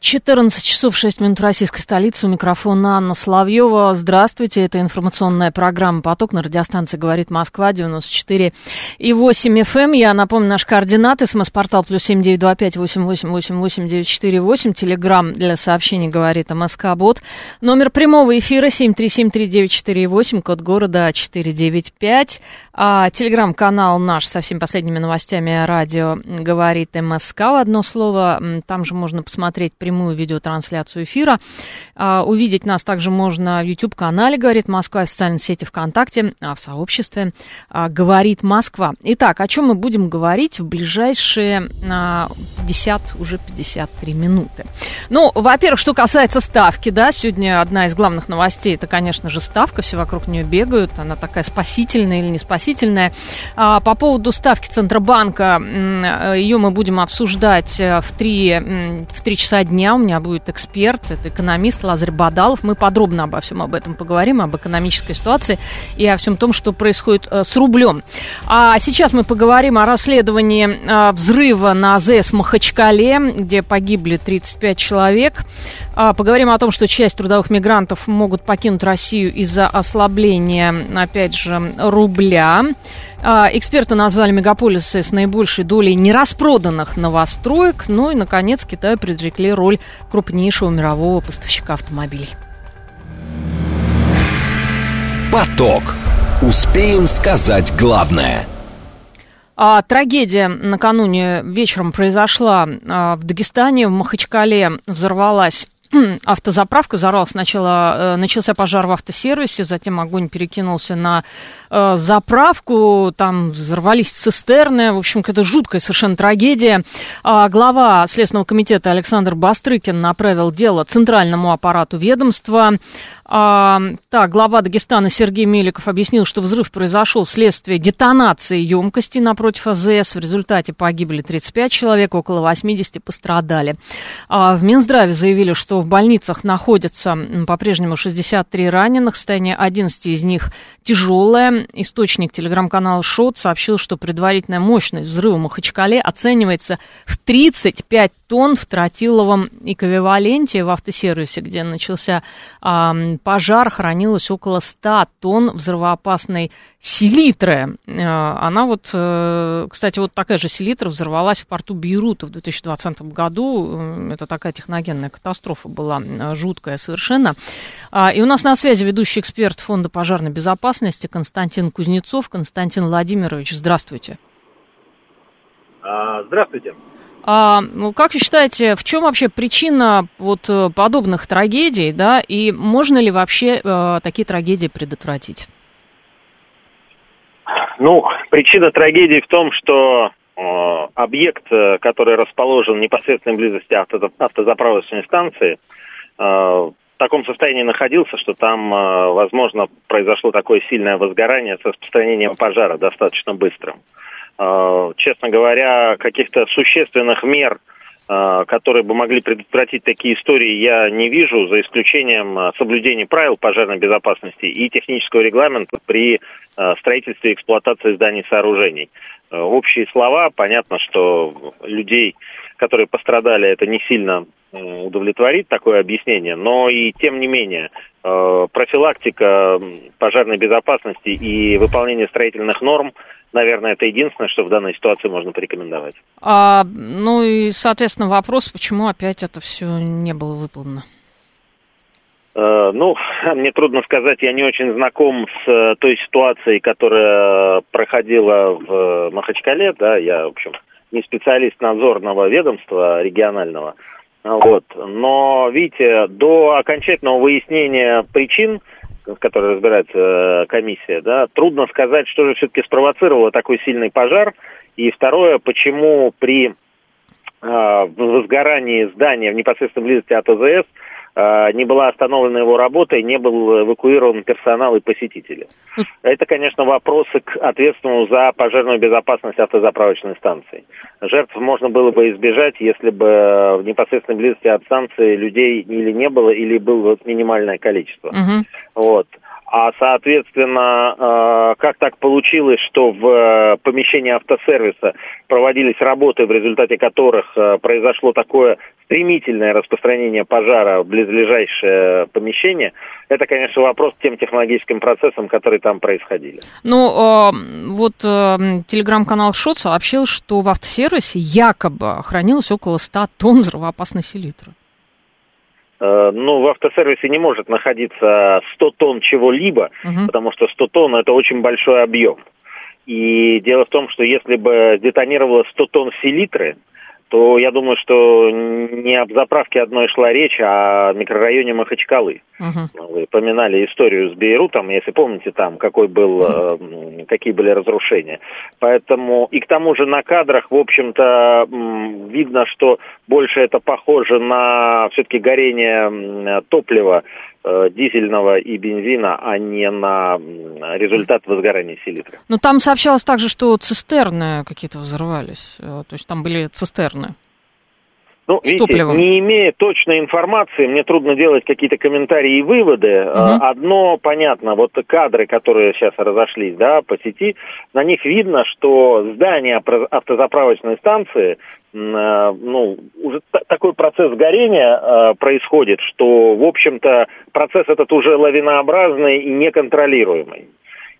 14 часов 6 минут российской столицы. У микрофона Анна Соловьева. Здравствуйте. Это информационная программа «Поток» на радиостанции «Говорит Москва» 94 и 8 FM. Эм. Я напомню, наш координат. СМС-портал плюс семь девять два пять восемь восемь восемь восемь девять четыре восемь. Телеграмм для сообщений «Говорит МСК Бот». Номер прямого эфира семь три семь три девять четыре восемь. Код города четыре девять пять. А, телеграм-канал наш со всеми последними новостями радио «Говорит МСК» в одно слово. Там же можно посмотреть прямую видеотрансляцию эфира. А, увидеть нас также можно в YouTube-канале «Говорит Москва», в социальной сети ВКонтакте, а в сообществе а, «Говорит Москва». Итак, о чем мы будем говорить в ближайшие 50, уже 53 минуты? Ну, во-первых, что касается ставки, да, сегодня одна из главных новостей, это, конечно же, ставка, все вокруг нее бегают, она такая спасительная или не спасительная. По поводу ставки Центробанка, ее мы будем обсуждать э, в 3, в 3 часа дня дня у меня будет эксперт, это экономист Лазарь Бадалов. Мы подробно обо всем об этом поговорим, об экономической ситуации и о всем том, что происходит э, с рублем. А сейчас мы поговорим о расследовании э, взрыва на АЗС Махачкале, где погибли 35 человек. А, поговорим о том, что часть трудовых мигрантов могут покинуть Россию из-за ослабления, опять же, рубля. А, эксперты назвали мегаполисы с наибольшей долей нераспроданных новостроек. Ну и, наконец, Китаю предрекли роль крупнейшего мирового поставщика автомобилей. Поток. Успеем сказать главное. А, трагедия накануне вечером произошла а, в Дагестане, в Махачкале взорвалась автозаправка взорвалась. Сначала э, начался пожар в автосервисе, затем огонь перекинулся на э, заправку, там взорвались цистерны. В общем, это жуткая совершенно трагедия. А глава Следственного комитета Александр Бастрыкин направил дело центральному аппарату ведомства. А, так, глава Дагестана Сергей Меликов объяснил, что взрыв произошел вследствие детонации емкости напротив АЗС. В результате погибли 35 человек, около 80 пострадали. А, в Минздраве заявили, что в больницах находятся по-прежнему 63 раненых, состояние 11 из них тяжелое. Источник телеграм-канала ШОТ сообщил, что предварительная мощность взрыва в Махачкале оценивается в 35 тонн в тротиловом эквиваленте в автосервисе, где начался а, пожар, хранилось около 100 тонн взрывоопасной селитры. А, она вот, а, кстати, вот такая же селитра взорвалась в порту Бейрута в 2020 году. Это такая техногенная катастрофа была жуткая совершенно. А, и у нас на связи ведущий эксперт Фонда пожарной безопасности Константин Кузнецов. Константин Владимирович, здравствуйте. Здравствуйте. А, ну, как вы считаете, в чем вообще причина вот э, подобных трагедий, да, и можно ли вообще э, такие трагедии предотвратить? Ну, причина трагедии в том, что э, объект, э, который расположен в непосредственной близости авто, автозаправочной станции, э, в таком состоянии находился, что там, возможно, произошло такое сильное возгорание с распространением пожара достаточно быстрым. Э, честно говоря, каких-то существенных мер, э, которые бы могли предотвратить такие истории, я не вижу, за исключением э, соблюдения правил пожарной безопасности и технического регламента при строительстве и эксплуатации зданий и сооружений. Общие слова, понятно, что людей, которые пострадали, это не сильно удовлетворит такое объяснение, но и тем не менее профилактика пожарной безопасности и выполнение строительных норм Наверное, это единственное, что в данной ситуации можно порекомендовать. А, ну и, соответственно, вопрос, почему опять это все не было выполнено? Э, ну, мне трудно сказать, я не очень знаком с э, той ситуацией, которая проходила в э, Махачкале, да, я, в общем, не специалист надзорного ведомства регионального, вот, но, видите, до окончательного выяснения причин в которой разбирается э, комиссия, да, трудно сказать, что же все-таки спровоцировало такой сильный пожар. И второе, почему при э, возгорании здания в непосредственной близости от АЗС не была остановлена его работа и не был эвакуирован персонал и посетители. Это, конечно, вопросы к ответственному за пожарную безопасность автозаправочной станции. Жертв можно было бы избежать, если бы в непосредственной близости от станции людей или не было, или было минимальное количество. Угу. Вот. А, соответственно, э, как так получилось, что в э, помещении автосервиса проводились работы, в результате которых э, произошло такое стремительное распространение пожара в близлежащее помещение, это, конечно, вопрос к тем технологическим процессам, которые там происходили. Ну, вот телеграм-канал ШОТ сообщил, что в автосервисе якобы хранилось около 100 тонн взрывоопасной селитры. Э, ну, в автосервисе не может находиться 100 тонн чего-либо, угу. потому что 100 тонн – это очень большой объем. И дело в том, что если бы детонировало 100 тонн селитры, то я думаю, что не об заправке одной шла речь, а о микрорайоне Махачкалы. Угу. Вы поминали историю с Бейрутом, если помните там, какой был, угу. какие были разрушения. Поэтому и к тому же на кадрах, в общем-то, видно, что больше это похоже на все-таки горение топлива дизельного и бензина, а не на результат возгорания селитры. Но там сообщалось также, что цистерны какие-то взорвались, э, то есть там были цистерны. Ну, видите, топливом. не имея точной информации, мне трудно делать какие-то комментарии и выводы. Угу. Одно понятно, вот кадры, которые сейчас разошлись да, по сети, на них видно, что здание автозаправочной станции Э, ну, уже такой процесс горения э, происходит, что, в общем-то, процесс этот уже лавинообразный и неконтролируемый.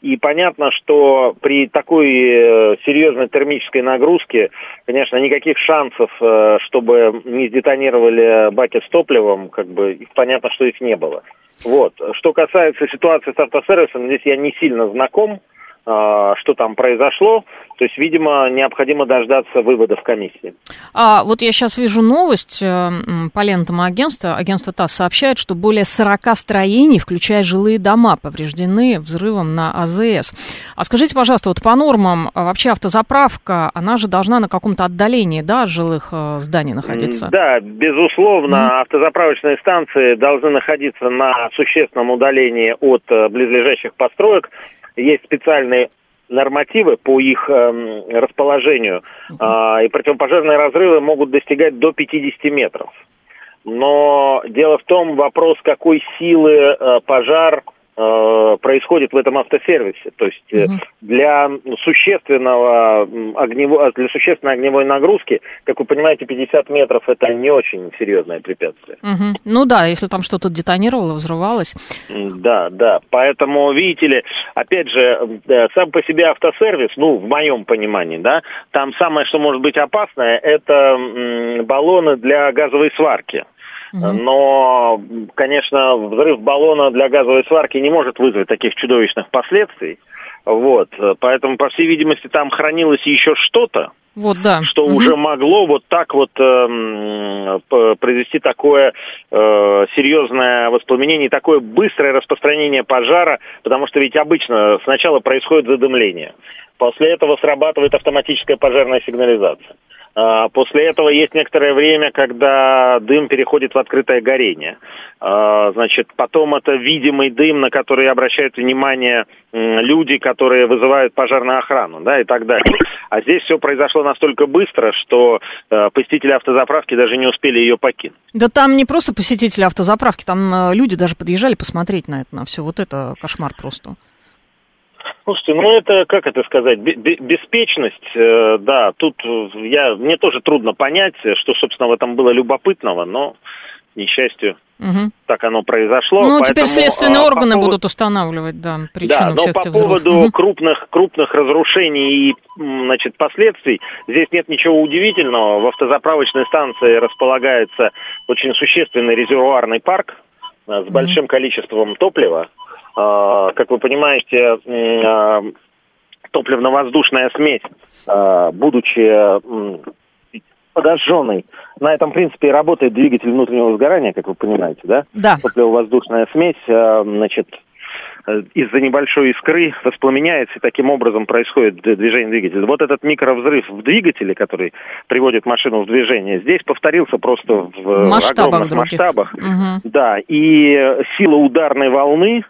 И понятно, что при такой э, серьезной термической нагрузке, конечно, никаких шансов, э, чтобы не сдетонировали баки с топливом, как бы понятно, что их не было. Вот. Что касается ситуации с автосервисом, здесь я не сильно знаком. А, что там произошло. То есть, видимо, необходимо дождаться выводов комиссии. А вот я сейчас вижу новость э, по лентам агентства. Агентство ТАСС сообщает, что более 40 строений, включая жилые дома, повреждены взрывом на АЗС. А скажите, пожалуйста, вот по нормам а вообще автозаправка, она же должна на каком-то отдалении, да, от жилых э, зданий находиться? Да, безусловно, mm-hmm. автозаправочные станции должны находиться на существенном удалении от э, близлежащих построек есть специальные нормативы по их э, расположению, э, и противопожарные разрывы могут достигать до 50 метров. Но дело в том, вопрос, какой силы э, пожар происходит в этом автосервисе. То есть угу. для существенного огнево, для существенной огневой нагрузки, как вы понимаете, 50 метров это не очень серьезное препятствие. Угу. Ну да, если там что-то детонировало, взрывалось. Да, да. Поэтому, видите ли, опять же, э, сам по себе автосервис, ну, в моем понимании, да, там самое, что может быть опасное, это баллоны для газовой сварки. Но, конечно, взрыв баллона для газовой сварки не может вызвать таких чудовищных последствий. Вот, поэтому, по всей видимости, там хранилось еще что-то, вот, да. что угу. уже могло вот так вот э, произвести такое э, серьезное воспламенение, такое быстрое распространение пожара, потому что ведь обычно сначала происходит задымление, после этого срабатывает автоматическая пожарная сигнализация. А, после этого есть некоторое время, когда дым переходит в открытое горение. А, значит, потом это видимый дым, на который обращают внимание люди, которые вызывают пожарную охрану, да, и так далее. А здесь все произошло настолько быстро, что э, посетители автозаправки даже не успели ее покинуть. Да там не просто посетители автозаправки, там э, люди даже подъезжали посмотреть на это, на все. Вот это кошмар просто. Слушайте, ну это, как это сказать, беспечность, э, да, тут я, мне тоже трудно понять, что, собственно, в этом было любопытного, но, к несчастью, угу. так оно произошло. Ну, поэтому, теперь следственные а, органы по будут устанавливать, да, причину да, но всех по этих поводу угу. крупных, крупных разрушений и, значит, последствий, здесь нет ничего удивительного. В автозаправочной станции располагается очень существенный резервуарный парк э, с большим количеством топлива, как вы понимаете, а, топливно-воздушная смесь, а, будучи подожженной, на этом принципе работает двигатель внутреннего сгорания, как вы понимаете, да? Да. Топливо-воздушная смесь, значит, из-за небольшой искры воспламеняется, и таким образом происходит движение двигателя. Вот этот микровзрыв в двигателе, который приводит машину в движение, здесь повторился просто в масштабах огромных других. масштабах. Угу. Да, и сила ударной волны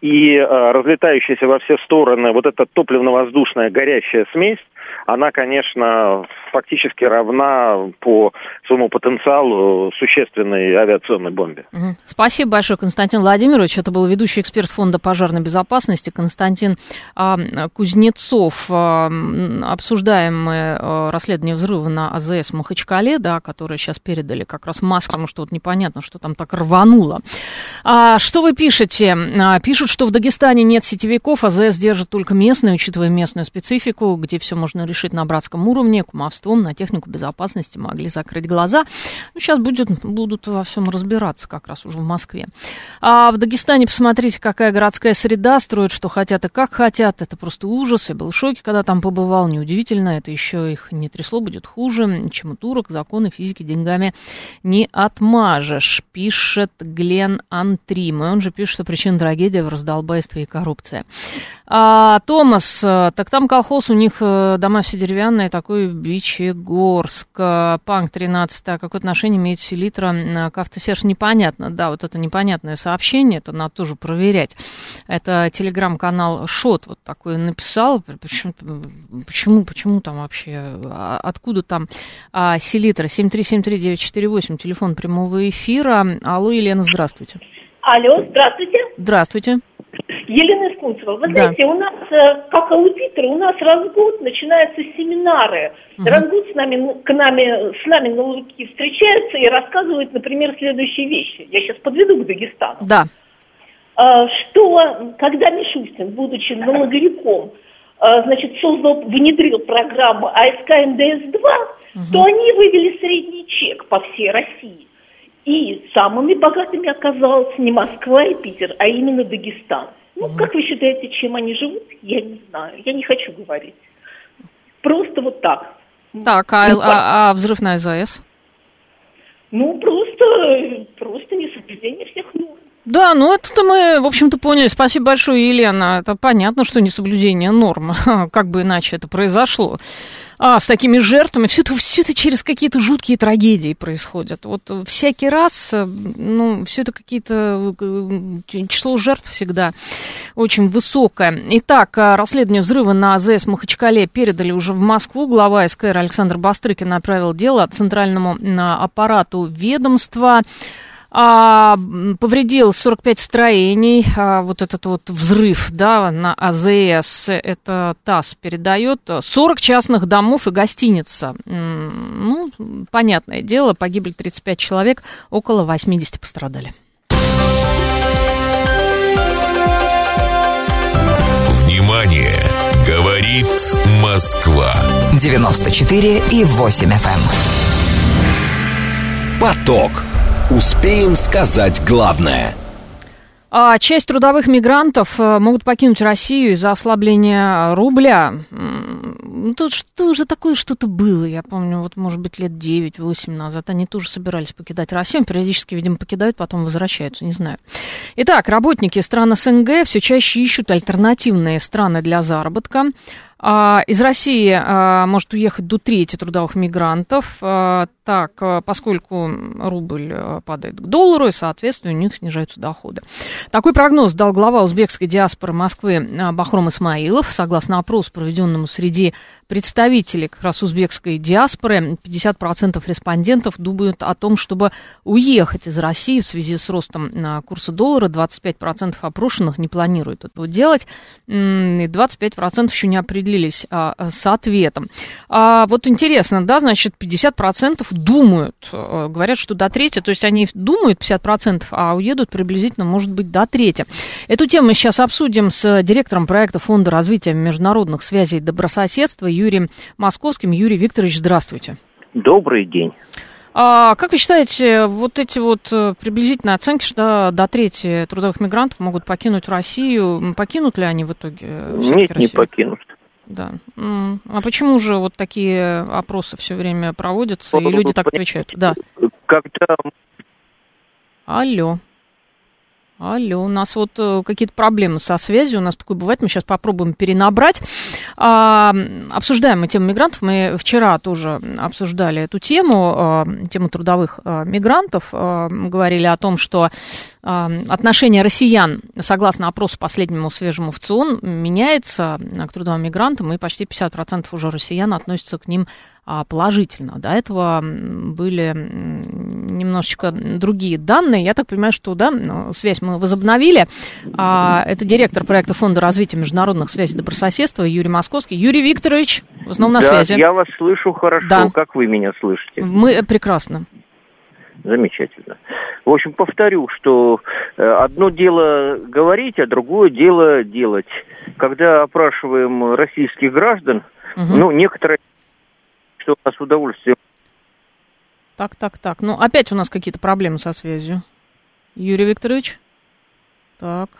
и э, разлетающаяся во все стороны вот эта топливно-воздушная горящая смесь, она, конечно, фактически равна по своему потенциалу существенной авиационной бомбе. Спасибо большое, Константин Владимирович. Это был ведущий эксперт Фонда пожарной безопасности Константин а, Кузнецов. А, обсуждаем мы а, расследование взрыва на АЗС Махачкале, да, которое сейчас передали как раз Маск, потому что вот непонятно, что там так рвануло. А, что вы пишете? А, пишут, что в Дагестане нет сетевиков, АЗС держит только местные, учитывая местную специфику, где все можно решить на братском уровне, кумовством, на технику безопасности могли закрыть глаза. Ну, сейчас будет, будут во всем разбираться как раз уже в Москве. А в Дагестане, посмотрите, какая городская среда, строят, что хотят и как хотят. Это просто ужас. Я был в шоке, когда там побывал. Неудивительно, это еще их не трясло, будет хуже, чем у турок. Законы физики деньгами не отмажешь, пишет Глен Антрим. И он же пишет, что причина трагедии в раздолбайстве и коррупции. А, Томас, э, так там колхоз, у них э, дома все деревянные, такой Бичегорск, э, Панк 13, а какое отношение имеет селитра к автосерж, непонятно, да, вот это непонятное сообщение, это надо тоже проверять. Это телеграм-канал Шот вот такой написал, почему, почему, почему там вообще, а, откуда там а, селитра, 7373948, телефон прямого эфира. Алло, Елена, здравствуйте. Алло, здравствуйте. Здравствуйте. Елена Искунцева, вы да. знаете, у нас, э, как аудиторы, у нас раз в год начинаются семинары. Угу. Раз в год с нами, к нами, с нами налоговики встречаются и рассказывают, например, следующие вещи. Я сейчас подведу к Дагестану. Да. А, что, когда Мишустин, будучи налоговиком, а, значит, создал, внедрил программу АСК НДС-2, угу. то они вывели средний чек по всей России. И самыми богатыми оказалась не Москва и Питер, а именно Дагестан. Ну, угу. как вы считаете, чем они живут? Я не знаю. Я не хочу говорить. Просто вот так. Так, а, ну, а, а взрыв на? Ну, просто, просто несоблюдение всех норм. Да, ну это мы, в общем-то, поняли. Спасибо большое, Елена. Это понятно, что несоблюдение норм. Как бы иначе это произошло а, с такими жертвами. Все это, все это через какие-то жуткие трагедии происходит. Вот всякий раз, э, ну, все это какие-то... Э, число жертв всегда очень высокое. Итак, э, расследование взрыва на АЗС Махачкале передали уже в Москву. Глава СКР Александр Бастрыкин направил дело центральному аппарату ведомства а, повредил 45 строений, а, вот этот вот взрыв, да, на АЗС, это ТАСС передает, 40 частных домов и гостиница. Ну, понятное дело, погибли 35 человек, около 80 пострадали. Внимание! Говорит Москва. 94 и 8 FM. Эм. Поток. Успеем сказать главное. А часть трудовых мигрантов э, могут покинуть Россию из-за ослабления рубля. Ну, тут тоже такое что-то было, я помню, вот, может быть, лет 9-8 назад. Они тоже собирались покидать Россию, периодически, видимо, покидают, потом возвращаются, не знаю. Итак, работники стран СНГ все чаще ищут альтернативные страны для заработка. А, из России а, может уехать до трети трудовых мигрантов, а, так, поскольку рубль падает к доллару, и, соответственно, у них снижаются доходы. Такой прогноз дал глава узбекской диаспоры Москвы Бахром Исмаилов. Согласно опросу, проведенному среди представителей как раз узбекской диаспоры, 50% респондентов думают о том, чтобы уехать из России в связи с ростом курса доллара. 25% опрошенных не планируют этого делать, и 25% еще не определили определились а, с ответом. А, вот интересно, да, значит, 50% думают, а, говорят, что до трети, то есть они думают 50%, а уедут приблизительно, может быть, до трети. Эту тему мы сейчас обсудим с директором проекта Фонда развития международных связей и добрососедства Юрием Московским. Юрий Викторович, здравствуйте. Добрый день. А как вы считаете, вот эти вот э, приблизительные оценки, что до трети трудовых мигрантов могут покинуть Россию, покинут ли они в итоге? Нет, Россию? не покинут. Да. А почему же вот такие опросы все время проводятся, и люди так отвечают? Да. Когда... Алло. Алло, у нас вот э, какие-то проблемы со связью, у нас такое бывает, мы сейчас попробуем перенабрать. А, обсуждаем мы тему мигрантов, мы вчера тоже обсуждали эту тему, а, тему трудовых а, мигрантов, а, говорили о том, что а, отношение россиян, согласно опросу последнему свежему в ЦИОН, меняется к трудовым мигрантам, и почти 50% уже россиян относятся к ним положительно. До этого были немножечко другие данные. Я так понимаю, что да, связь мы возобновили. А, это директор проекта Фонда развития международных связей и добрососедства Юрий Московский. Юрий Викторович, в основном на да, связи. я вас слышу хорошо. Да. Как вы меня слышите? Мы прекрасно. Замечательно. В общем, повторю, что э, одно дело говорить, а другое дело делать. Когда опрашиваем российских граждан, Угу. ну, некоторые, что у нас удовольствие Так, так, так. Ну, опять у нас какие-то проблемы со связью. Юрий Викторович? Так.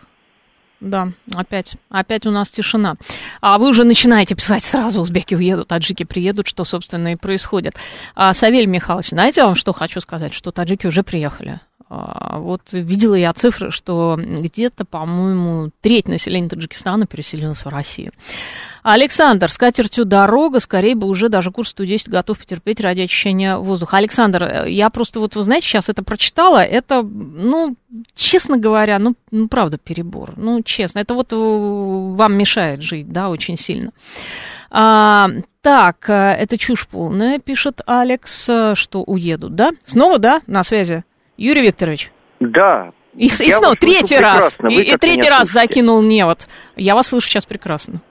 Да, опять, опять у нас тишина. А вы уже начинаете писать сразу, узбеки уедут, таджики приедут, что, собственно, и происходит. А, Савелий Михайлович, знаете, вам что хочу сказать, что таджики уже приехали. А, вот видела я цифры, что где-то, по-моему, треть населения Таджикистана переселилась в Россию. Александр, с катертью дорога, скорее бы уже даже курс 110 готов потерпеть ради очищения воздуха. Александр, я просто вот, вы знаете, сейчас это прочитала, это, ну, честно говоря, ну, ну правда, перебор. Ну, честно, это вот э, вам мешает жить, да, очень сильно. А, так, э, это чушь полная, пишет Алекс, э, что уедут, да? Снова, да, на связи? Юрий Викторович? Да. И, и снова третий раз. прекрасно. И, Вы и третий раз слышите? закинул невод. Я вас слышу сейчас прекрасно.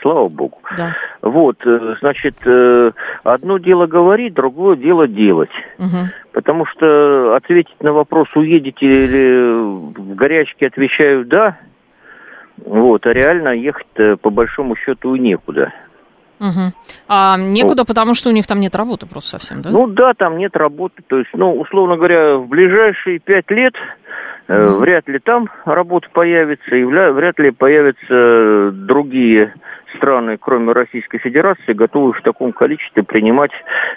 Слава богу. Да. Вот, э, значит, э, одно дело говорить, другое дело делать. Мгм. Потому что ответить на вопрос, уедете или в горячке, отвечаю «да», вот, а реально ехать по большому счету и некуда. Мгм. А некуда, потому что у них там нет работы просто совсем, да? Ну да, там нет работы, то есть, ну, условно говоря, в ближайшие пять лет э, Мгм. вряд ли там работа появится, и вряд ли появятся другие страны, кроме Российской Федерации, готовые в таком количестве принимать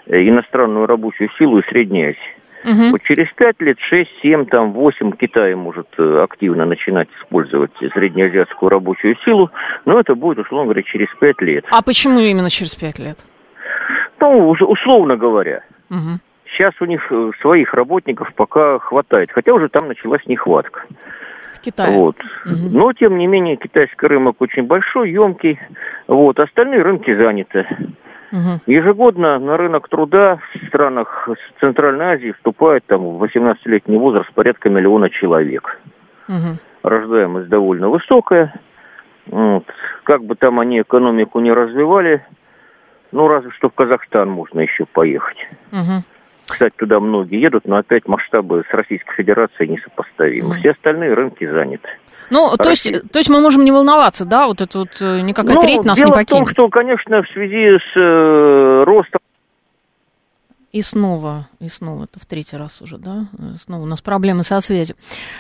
э, иностранную рабочую силу из Средней Азии. Мгм. Вот через пять лет, шесть, семь, там, восемь Китай может э, активно начинать использовать среднеазиатскую рабочую силу, но это будет, условно говоря, через пять лет. А почему именно через пять лет? Ну, условно говоря. Мгм. Сейчас у них э, своих работников пока хватает, хотя уже там началась нехватка. В Китае. Вот. Мгм. Но, тем не менее, китайский рынок очень большой, емкий. Вот. Остальные рынки заняты. Мгм. Ежегодно на рынок труда в странах Центральной Азии вступает там в 18-летний возраст порядка миллиона человек. Мгм. Рождаемость довольно высокая. Вот. Как бы там они экономику не развивали, ну, разве что в Казахстан можно еще поехать. Мгм. Кстати, туда многие едут, но опять масштабы с Российской Федерацией несопоставимы. Мгм. Все остальные рынки заняты. Ну, то есть, то есть мы можем не волноваться, да? Вот это вот э, никакая Ну, треть нас дело не в покинет. том, что, конечно, в связи с э, ростом И снова, и снова, это в третий раз уже, да? Э, Снова у нас проблемы со связью.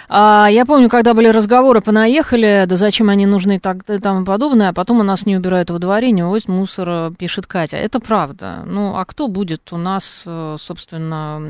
А, я помню, когда были разговоры, понаехали, да зачем они нужны и так и тому подобное, а потом у нас не убирают во дворе, не вывозят мусор, э, пишет Катя. Это правда. Ну, а кто будет у нас, э, собственно,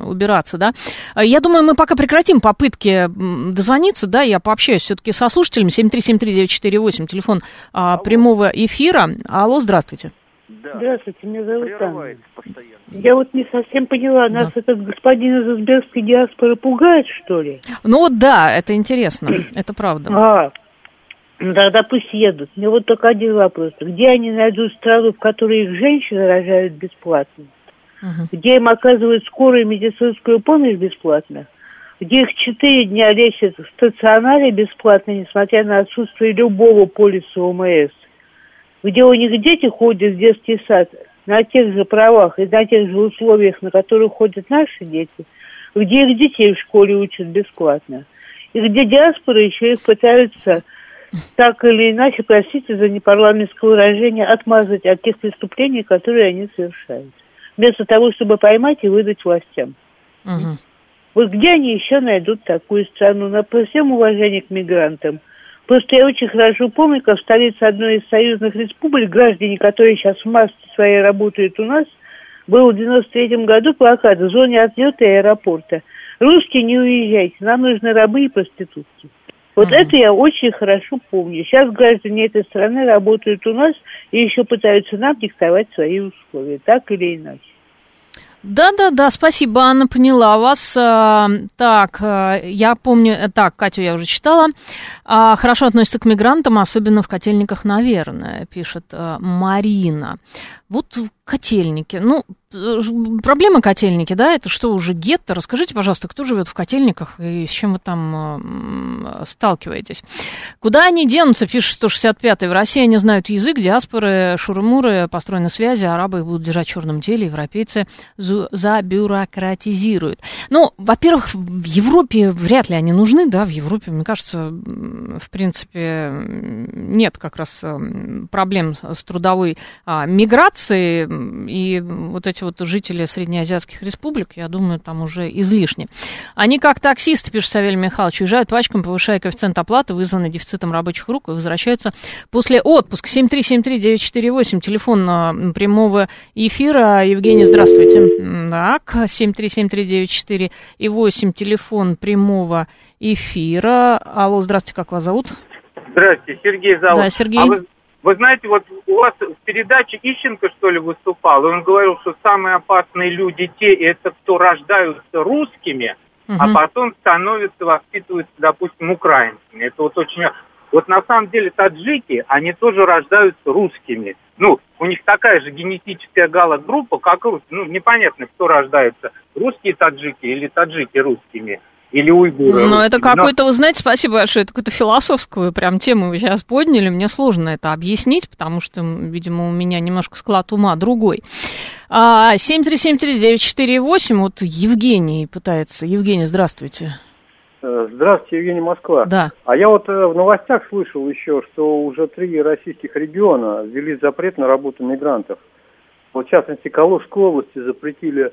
убираться, да? А Я думаю, мы пока прекратим попытки дозвониться, да, я пообщаюсь все-таки со слушателями. 7373948, телефон а, прямого эфира. Алло, здравствуйте. Здравствуйте, меня зовут Анна. постоянно. Я вот не совсем поняла, нас этот господин из узбекской диаспоры пугает, что ли? Ну вот да, это интересно, это правда. А, ну тогда пусть едут. Мне вот только один вопрос. Где они найдут страну, в которой их женщины рожают бесплатно? Мгм. Где им оказывают скорую медицинскую помощь бесплатно? Где их четыре дня лечат в стационаре бесплатно, несмотря на отсутствие любого полиса ОМС? Где у них дети ходят в детский сад на тех же правах и на тех же условиях, на которых ходят наши дети? Где их детей в школе учат бесплатно? И где диаспора еще их пытаются так или иначе, простите за непарламентское выражение, отмазать от тех преступлений, которые они совершают. Вместо того, чтобы поймать и выдать властям. Мгм. Вот где они еще найдут такую страну? На при всем уважении к мигрантам. Просто я очень хорошо помню, как в столице одной из союзных республик, граждане, которые сейчас в массе своей работают у нас, был в 93 году плакат в зоне отлета аэропорта. Русские не уезжайте, нам нужны рабы и проститутки. Вот mm это я очень хорошо помню. Сейчас граждане этой страны работают у нас и еще пытаются нам диктовать свои условия, так или иначе. Да-да-да, спасибо, Анна, поняла вас. А, так, а, я помню, э, так, Катю я уже читала. А, хорошо относится к мигрантам, особенно в котельниках, наверное, пишет Марина. Вот котельники. Ну, проблема котельники, да, это что уже гетто? Расскажите, пожалуйста, кто живет в котельниках и с чем вы там э, сталкиваетесь? Куда они денутся, пишет 165-й. В России они знают язык, диаспоры, шурмуры, построены связи, арабы будут держать в черном деле, европейцы забюрократизируют. Ну, во-первых, в Европе вряд ли они нужны, да, в Европе, мне кажется, в принципе, нет как раз проблем с трудовой а, миграцией, и вот эти вот жители среднеазиатских республик, я думаю, там уже излишне. Они как таксисты, пишет Савелий Михайлович, уезжают пачками, повышая коэффициент оплаты, вызванный дефицитом рабочих рук, и возвращаются после отпуска. 7373948, телефон прямого эфира. Евгений, здравствуйте. Так, 7373948 и 8, телефон прямого эфира. Алло, здравствуйте, как вас зовут? Здравствуйте, Сергей зовут. Да, Сергей. А вы, вы знаете, вот у вас в передаче Ищенко, что ли, выступал, и он говорил, что самые опасные люди те, это кто рождаются русскими, угу. а потом становятся, воспитываются, допустим, украинцами. Это вот очень... Вот на самом деле таджики, они тоже рождаются русскими. Ну, у них такая же генетическая галогруппа, как русские. Ну, непонятно, кто рождается, русские таджики или таджики русскими или уйгуры. Ну, это какой-то, вы знаете, спасибо большое, это какую-то философскую прям тему вы сейчас подняли. Мне сложно это объяснить, потому что, видимо, у меня немножко склад ума другой. 7373948, а, вот Евгений пытается. Евгений, здравствуйте. Э, здравствуйте, Евгений Москва. Да. А я вот э, в новостях слышал еще, что уже три российских региона ввели запрет на работу мигрантов. Вот, в частности, Калужской области запретили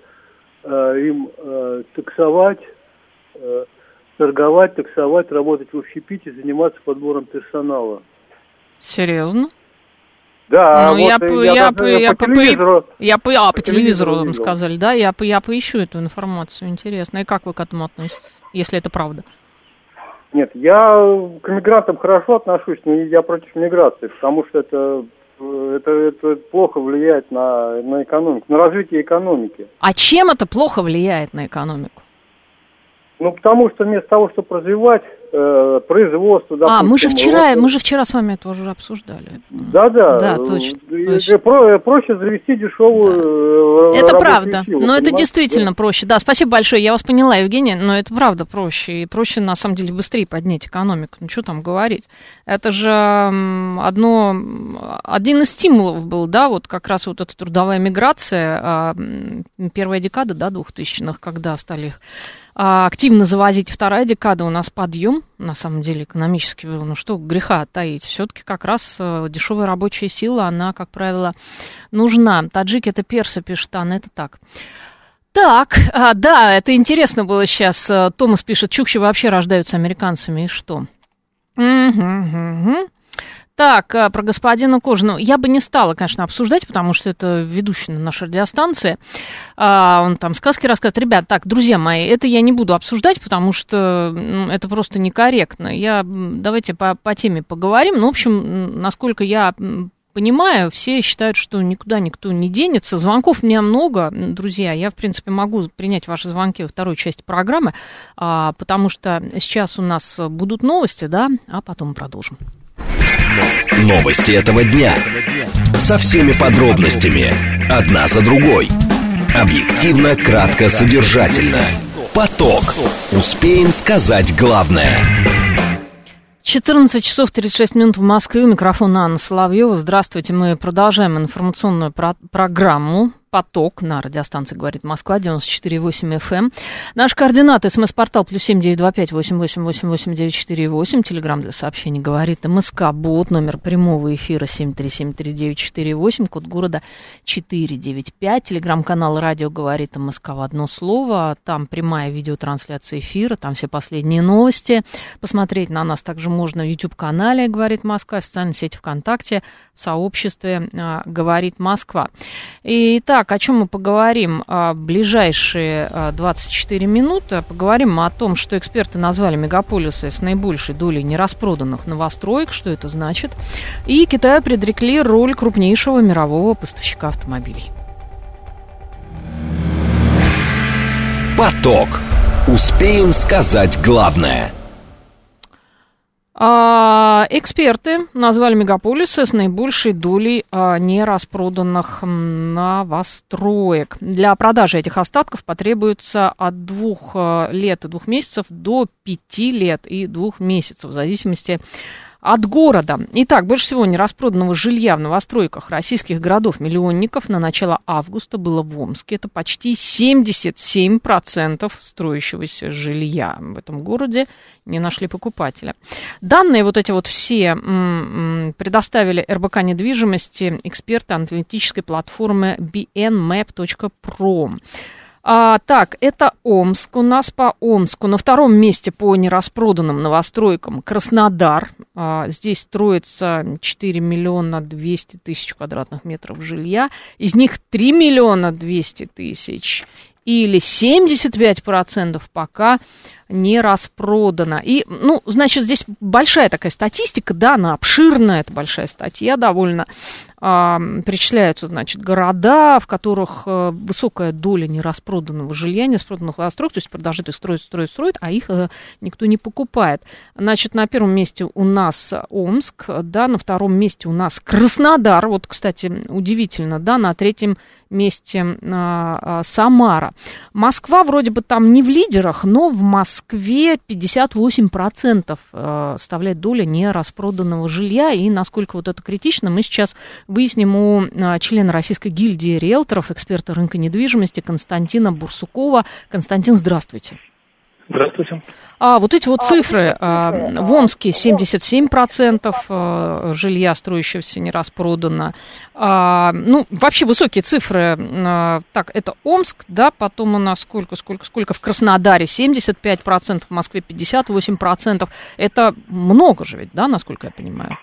э, им э, таксовать торговать, таксовать, работать в общепите, заниматься подбором персонала. Серьезно? Да, ну, вот я, по, я, я, по, я, по, телевизору, я по, а, по, телевизору вам сказали, да? Я, я поищу эту информацию, интересно. И как вы к этому относитесь, если это правда? Нет, я к мигрантам хорошо отношусь, но я против миграции, потому что это это, это плохо влияет на, на экономику, на развитие экономики. А чем это плохо влияет на экономику? Ну, потому что вместо того, чтобы развивать э, производство... Допустим, а, мы же вчера, вот, мы же вчера с вами это уже обсуждали. Да-да. Да, точно. точно. Про, проще завести дешевую да. Э, это правда, силу, но понимаете? это действительно да? проще. Да, спасибо большое, я вас поняла, Евгения, но это правда проще. И проще, на самом деле, быстрее поднять экономику. Ну, что там говорить. Это же одно, один из стимулов был, да, вот как раз вот эта трудовая миграция, а, первая декада, да, двухтысячных, когда стали их активно завозить. Вторая декада у нас подъем, на самом деле, экономически был. Ну что греха таить. Все-таки как раз э, дешевая рабочая сила, она, как правило, нужна. Таджики это персы, пишет Анна, это так. Так, а, да, это интересно было сейчас. Э, Томас пишет, чукчи вообще рождаются американцами, и что? Угу, угу. Так, э, про господина Кожину. Я бы не стала, конечно, обсуждать, потому что это ведущий на нашей радиостанции. А, он там сказки рассказывает. Ребят, так, друзья мои, это я не буду обсуждать, потому что ну, это просто некорректно. Я, давайте по, по теме поговорим. Ну, в общем, насколько я понимаю, все считают, что никуда никто не денется. Звонков у меня много, друзья. Я, в принципе, могу принять ваши звонки во второй части программы, а, потому что сейчас у нас будут новости, да, а потом продолжим. Новости этого дня. Со всеми подробностями. Одна за другой. Объективно, кратко, содержательно. Поток. Успеем сказать главное. 14 часов 36 минут в Москве. У микрофона Анна Соловьева. Здравствуйте. Мы продолжаем информационную про- программу поток на радиостанции «Говорит Москва», 94,8 FM. Наш координат, смс-портал, плюс семь девять два пять восемь восемь восемь восемь девять четыре восемь. Телеграмм для сообщений «Говорит МСК», бот, номер прямого эфира семь три семь три девять четыре восемь, код города четыре девять пять. Телеграм-канал «Радио говорит МСК» в одно слово. Там прямая видеотрансляция эфира, там все последние новости. Посмотреть на нас также можно в YouTube-канале «Говорит Москва», в социальной сети ВКонтакте, в сообществе а, «Говорит Москва». Итак, Итак, о чем мы поговорим в ближайшие 24 минуты? Поговорим о том, что эксперты назвали мегаполисы с наибольшей долей нераспроданных новостроек, что это значит. И Китаю предрекли роль крупнейшего мирового поставщика автомобилей. Поток. Успеем сказать главное – а, эксперты назвали мегаполисы с наибольшей долей а, нераспроданных новостроек. Для продажи этих остатков потребуется от двух а, лет и двух месяцев до пяти лет и двух месяцев, в зависимости от города. Итак, больше всего нераспроданного жилья в новостройках российских городов-миллионников на начало августа было в Омске. Это почти 77% строящегося жилья в этом городе не нашли покупателя. Данные вот эти вот все предоставили РБК недвижимости эксперты аналитической платформы bnmap.pro. А, так, это Омск. У нас по Омску. На втором месте по нераспроданным новостройкам Краснодар. А, здесь строится 4 миллиона 200 тысяч квадратных метров жилья. Из них 3 миллиона 200 тысяч или 75% пока не распродано. И, ну, значит, здесь большая такая статистика, да, она обширная, это большая статья довольно. Перечисляются, значит, города, в которых а, высокая доля нераспроданного жилья, нераспроданных новостроек, то есть продажи их строят, строят, строят, а их а, никто не покупает. Значит, на первом месте у нас Омск, да, на втором месте у нас Краснодар, вот, кстати, удивительно, да, на третьем месте а, а, Самара. Москва вроде бы там не в лидерах, но в Москве 58% а, составляет доля нераспроданного жилья, и насколько вот это критично, мы сейчас выясним у а, члена Российской гильдии риэлторов, эксперта рынка недвижимости Константина Бурсукова. Константин, здравствуйте. Здравствуйте. А вот эти вот цифры. А, в Омске 77% а, жилья строящегося не распродано. А, ну, вообще высокие цифры. А, так, это Омск, да, потом у нас сколько, сколько, сколько в Краснодаре 75%, в Москве 58%. Это много же ведь, да, насколько я понимаю?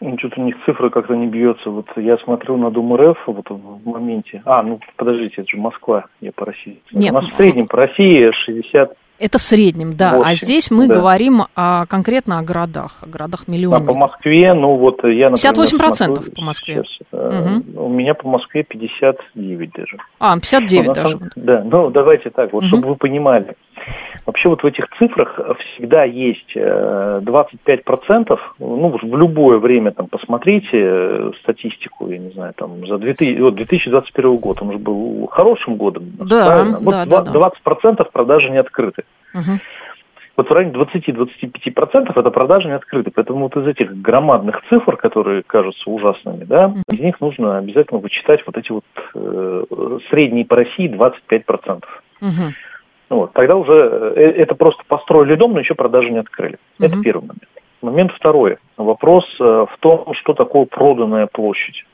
Ну, что-то у них цифры как-то не бьется. Вот я смотрю на Дом РФ вот в моменте. А, ну подождите, это же Москва, я по России. Нет. У нас в среднем по России 60 это в среднем, да. 8, а здесь мы да. говорим о, конкретно о городах, о городах миллионных. А по Москве, ну вот я, например, 58% смотрю, по Москве. Сейчас, угу. У меня по Москве 59 даже. А, 59 ну, даже. Самом, да, ну давайте так, вот угу. чтобы вы понимали. Вообще вот в этих цифрах всегда есть 25%, э, ну, в любое время там посмотрите э, статистику, я не знаю, там за 2000, вот 2021 год, он же был хорошим годом. Да, правильно? Вот да, 20% да, да. продажи не открыты. Угу. Вот в районе 20-25% это продажи не открыты. Поэтому вот из этих громадных цифр, которые кажутся ужасными, да, угу. из них нужно обязательно вычитать вот эти вот э, средние по России 25%. Угу. Вот, тогда уже э, это просто построили дом, но еще продажи не открыли. Угу. Это первый момент. Момент второй. Вопрос э, в том, что такое проданная площадь.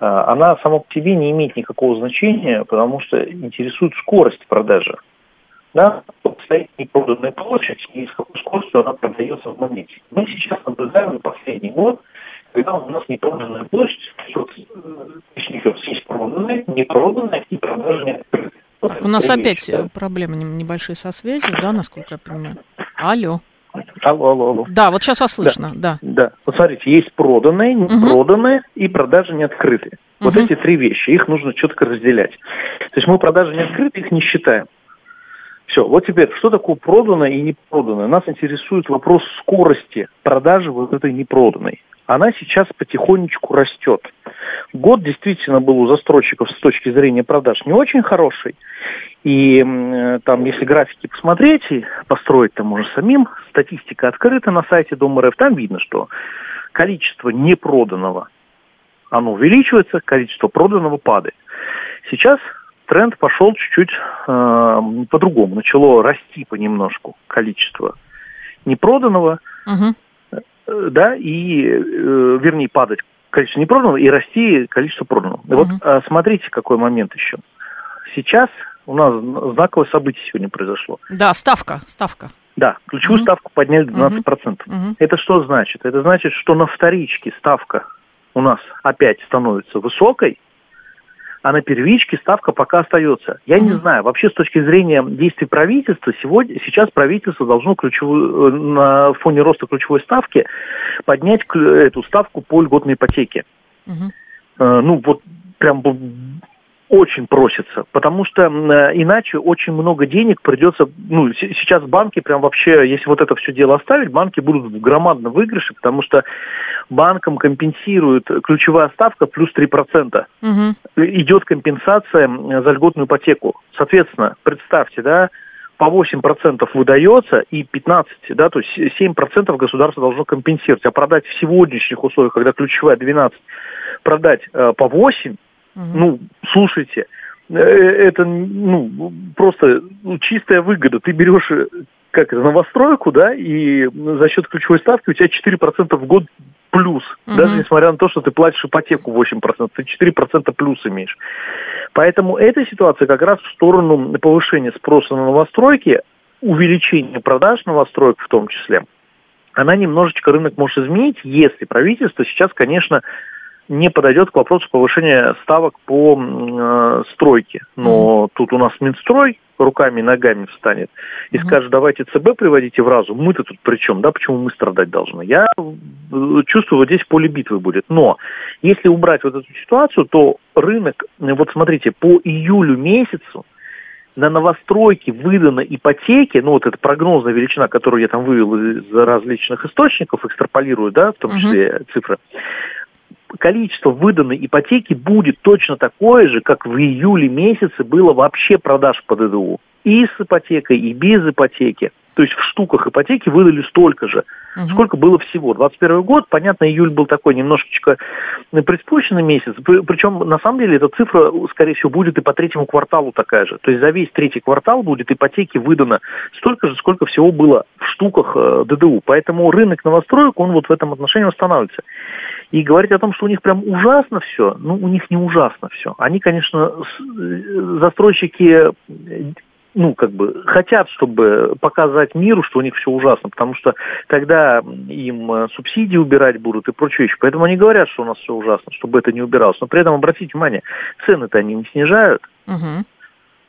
Э, она сама по себе не имеет никакого значения, потому что интересует скорость продажи. Да, стоит непроданная площадь и с какой скоростью она продается в моменте. Мы сейчас наблюдаем последний год, когда у нас непроданная площадь, точнее, есть проданная, непроданная и продажа не открыта. У нас опять да. проблемы небольшие со связью, да, насколько я понимаю? Алло. Алло, алло, алло. Да, вот сейчас вас слышно, да. Да, да. вот смотрите, есть проданные, не угу. проданные и продажи не открытые. Вот угу. эти три вещи, их нужно четко разделять. То есть мы продажи не открытые, их не считаем. Все, вот теперь, что такое проданное и непроданное? Нас интересует вопрос скорости продажи вот этой непроданной она сейчас потихонечку растет. Год действительно был у застройщиков с точки зрения продаж не очень хороший. И там, если графики посмотреть и построить там уже самим, статистика открыта на сайте Дом РФ, там видно, что количество непроданного, оно увеличивается, количество проданного падает. Сейчас тренд пошел чуть-чуть э, по-другому. Начало расти понемножку количество непроданного. Угу. Э, да, и, э, вернее, падать количество непроданного и расти количество проданного. Uh-huh. Вот а, смотрите, какой момент еще. Сейчас у нас знаковое событие сегодня произошло. Да, ставка, ставка. Да, ключевую uh-huh. ставку подняли до 12%. Uh-huh. Это что значит? Это значит, что на вторичке ставка у нас опять становится высокой, а на первичке ставка пока остается. Я не знаю, вообще с точки зрения действий правительства, сегодня, сейчас правительство должно ключевую, э, на фоне роста ключевой ставки поднять эту ставку по льготной ипотеке. Угу. Ну, вот прям очень просится, потому что э, иначе очень много денег придется, ну, сейчас банки прям вообще, если вот это все дело оставить, банки будут в громадном выигрыше, потому что банкам компенсируют ключевая ставка плюс 3%. Угу. Идет компенсация за льготную ипотеку. Соответственно, представьте, да, по 8% выдается и 15%, да, то есть 7% государство должно компенсировать. А продать в сегодняшних условиях, когда ключевая 12, продать э, по 8, Угу. Ну, слушайте, э, это ну, просто ну, чистая выгода. Ты берешь э, как это, новостройку, да, и за счет ключевой ставки у тебя 4% в год плюс. Угу. Даже несмотря на то, что ты платишь ипотеку 8%, ты 4% плюс имеешь. Поэтому эта ситуация как раз в сторону повышения спроса на новостройки, увеличения продаж новостроек в том числе, она немножечко рынок может изменить, если правительство сейчас, конечно, не подойдет к вопросу повышения ставок по э, стройке. Но mm-hmm. тут у нас Минстрой руками и ногами встанет и mm-hmm. скажет, давайте ЦБ приводите в разум, мы-то тут при чем, да, почему мы страдать должны. Я э, чувствую, вот здесь поле битвы будет. Но если убрать вот эту ситуацию, то рынок, вот смотрите, по июлю месяцу на новостройки выдано ипотеки, ну вот это прогнозная величина, которую я там вывел из различных источников, экстраполирую, да, в том числе uh-huh. цифры, количество выданной ипотеки будет точно такое же, как в июле месяце было вообще продаж по ДДУ. И с ипотекой, и без ипотеки. То есть в штуках ипотеки выдали столько же. Угу. Сколько было всего? 21 год, понятно, июль был такой немножечко приспущенный месяц. Причем, на самом деле, эта цифра, скорее всего, будет и по третьему кварталу такая же. То есть за весь третий квартал будет ипотеки выдано столько же, сколько всего было в штуках э, ДДУ. Поэтому рынок новостроек, он вот в этом отношении восстанавливается. И говорить о том, что у них прям ужасно все, ну, у них не ужасно все. Они, конечно, э, застройщики ну, как бы, хотят, чтобы показать миру, что у них все ужасно, потому что тогда им э, субсидии убирать будут и прочие вещи. Поэтому они говорят, что у нас все ужасно, чтобы это не убиралось. Но при этом, обратите внимание, цены-то они не снижают. Угу.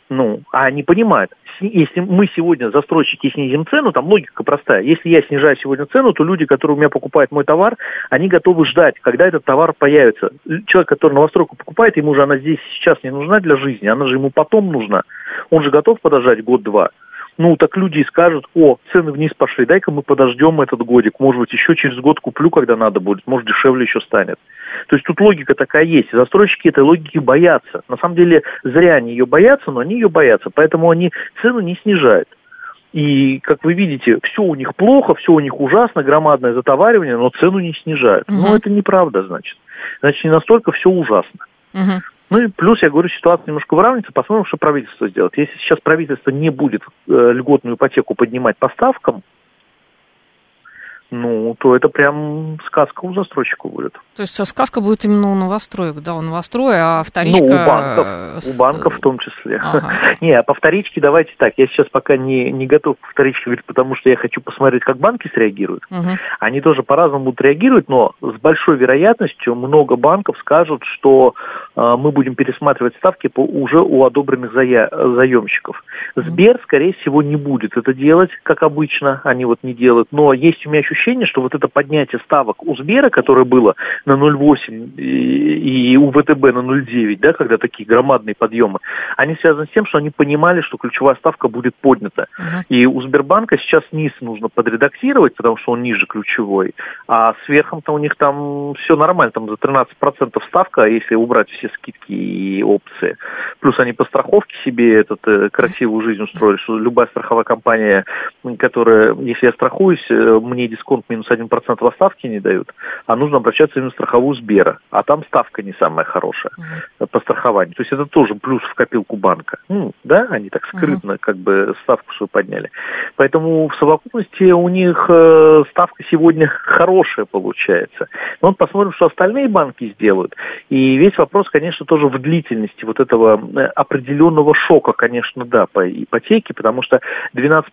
Ну, а они понимают, если мы сегодня, застройщики, снизим цену, там логика простая. Если я снижаю сегодня цену, то люди, которые у меня покупают мой товар, они готовы ждать, когда этот товар появится. Человек, который новостройку покупает, ему же она здесь сейчас не нужна для жизни, она же ему потом нужна. Он же готов подождать год-два ну, так люди и скажут, о, цены вниз пошли, дай-ка мы подождем этот годик, может быть, еще через год куплю, когда надо будет, может, дешевле еще станет. То есть тут логика такая есть. Застройщики этой логики боятся. На самом деле, зря они ее боятся, но они ее боятся, поэтому они цену не снижают. И, как вы видите, все у них плохо, все у них ужасно, громадное затоваривание, но цену не снижают. Угу. Но это неправда, значит. Значит, не настолько все ужасно. Угу. Ну и плюс, я говорю, ситуация немножко выравнивается, посмотрим, что правительство сделает. Если сейчас правительство не будет э, льготную ипотеку поднимать по ставкам, ну, то это прям сказка у застройщика будет. То есть сказка будет именно у новостроек, да, у новостроя, а вторичка... Ну, у банков, у банков в том числе. Ага. не, а по вторичке давайте так, я сейчас пока не, не готов к вторичке говорить, потому что я хочу посмотреть, как банки среагируют. Угу. Они тоже по-разному будут реагировать, но с большой вероятностью много банков скажут, что э, мы будем пересматривать ставки по, уже у одобренных зая, заемщиков. Сбер, скорее всего, не будет это делать, как обычно, они вот не делают, но есть у меня ощущение, что вот это поднятие ставок у Сбера, которое было на 0,8 и, и у ВТБ на 0,9, да, когда такие громадные подъемы, они связаны с тем, что они понимали, что ключевая ставка будет поднята. Uh-huh. И у Сбербанка сейчас низ нужно подредактировать, потому что он ниже ключевой, а сверхом-то у них там все нормально, там за 13% ставка, а если убрать все скидки и опции. Плюс они по страховке себе этот э, красивую жизнь устроили, что любая страховая компания, которая, если я страхуюсь, э, мне дисконт минус 1% в ставки не дают, а нужно обращаться именно страховую Сбера. А там ставка не самая хорошая uh-huh. по страхованию. То есть это тоже плюс в копилку банка. Ну, да, они так скрытно uh-huh. как бы ставку свою подняли. Поэтому в совокупности у них э, ставка сегодня хорошая получается. Но вот посмотрим, что остальные банки сделают. И весь вопрос, конечно, тоже в длительности вот этого э, определенного шока, конечно, да, по, ипотеки, потому что 12%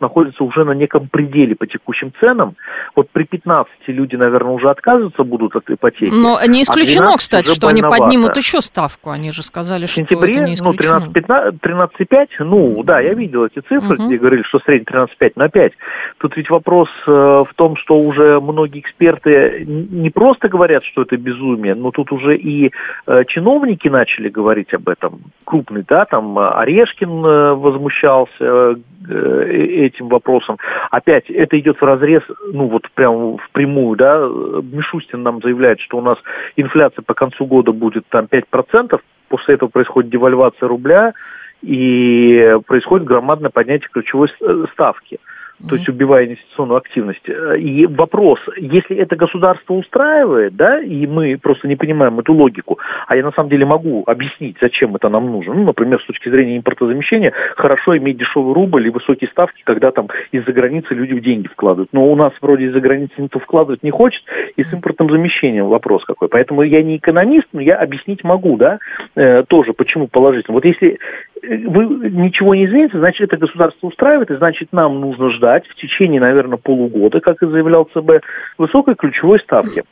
находится уже на неком пределе по текущим ценам. Вот при 15 люди, наверное, уже отказываться будут от ипотеки. Но не исключено, а кстати, что больновато. они поднимут еще ставку. Они же сказали, что В сентябре, это не ну, 13,5, ну, да, я видел эти цифры, угу. где говорили, что средний 13,5 на 5. Тут ведь вопрос э, в том, что уже многие эксперты не просто говорят, что это безумие, но тут уже и э, чиновники начали говорить об этом. Крупный, да, там Орешкин э, возмущался этим вопросом. Опять, это идет в разрез, ну вот прям впрямую, да, Мишустин нам заявляет, что у нас инфляция по концу года будет там 5%, после этого происходит девальвация рубля, и происходит громадное поднятие ключевой ставки то есть убивая инвестиционную активность. И вопрос, если это государство устраивает, да, и мы просто не понимаем эту логику, а я на самом деле могу объяснить, зачем это нам нужно. Ну, например, с точки зрения импортозамещения, хорошо иметь дешевый рубль и высокие ставки, когда там из-за границы люди в деньги вкладывают. Но у нас вроде из-за границы никто вкладывать не хочет, и с импортным замещением вопрос какой. Поэтому я не экономист, но я объяснить могу, да, э, тоже, почему положительно. Вот если э, вы ничего не изменится, значит, это государство устраивает, и значит, нам нужно ждать ждать в течение, наверное, полугода, как и заявлял ЦБ, высокой ключевой ставки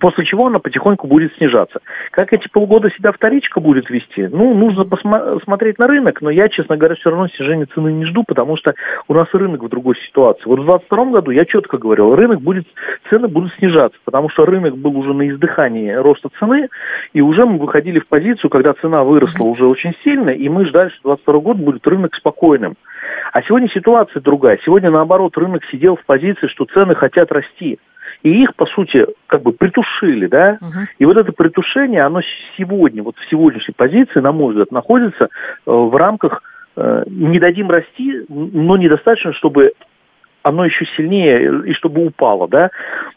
после чего она потихоньку будет снижаться. Как эти полгода себя вторичка будет вести? Ну, нужно посмотреть на рынок, но я, честно говоря, все равно снижения цены не жду, потому что у нас рынок в другой ситуации. Вот в 2022 году я четко говорил, рынок будет, цены будут снижаться, потому что рынок был уже на издыхании роста цены, и уже мы выходили в позицию, когда цена выросла уже очень сильно, и мы ждали, что 2022 год будет рынок спокойным. А сегодня ситуация другая. Сегодня, наоборот, рынок сидел в позиции, что цены хотят расти и их, по сути, как бы притушили, да, угу. и вот это притушение, оно сегодня, вот в сегодняшней позиции, на мой взгляд, находится э, в рамках э, не дадим расти, но недостаточно, чтобы оно еще сильнее и чтобы упало, да.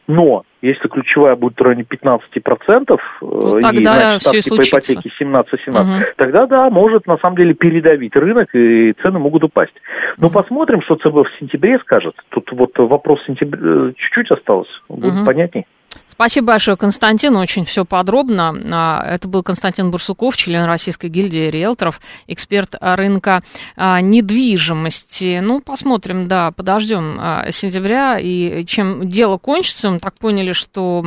Но если ключевая будет в районе 15%, ну, и значит, ставки по ипотеке 17-17, угу. тогда да, может на самом деле передавить рынок, и цены могут упасть. Но угу. посмотрим, что ЦБ в сентябре скажет. Тут вот вопрос сентября э, чуть-чуть осталось, будет угу. понятней. Спасибо большое, Константин, очень все подробно. А, это был Константин Бурсуков, член Российской гильдии риэлторов, эксперт рынка а, недвижимости. Ну, посмотрим, да, подождем а, сентября, и чем дело кончится, мы так поняли, что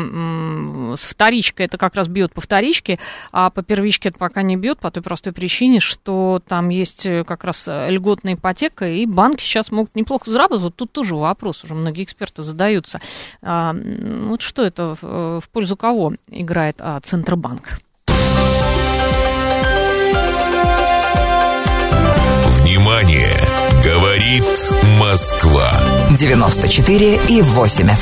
с вторичкой это как раз бьет по вторичке, а по первичке это пока не бьет, по той простой причине, что там есть э, как раз льготная ипотека, и банки сейчас могут неплохо зарабатывать. Вот тут тоже вопрос, уже многие эксперты задаются. Вот что это Э, в пользу кого играет а, Центробанк? Внимание! Говорит Москва. 94 и 8 FM. Эм.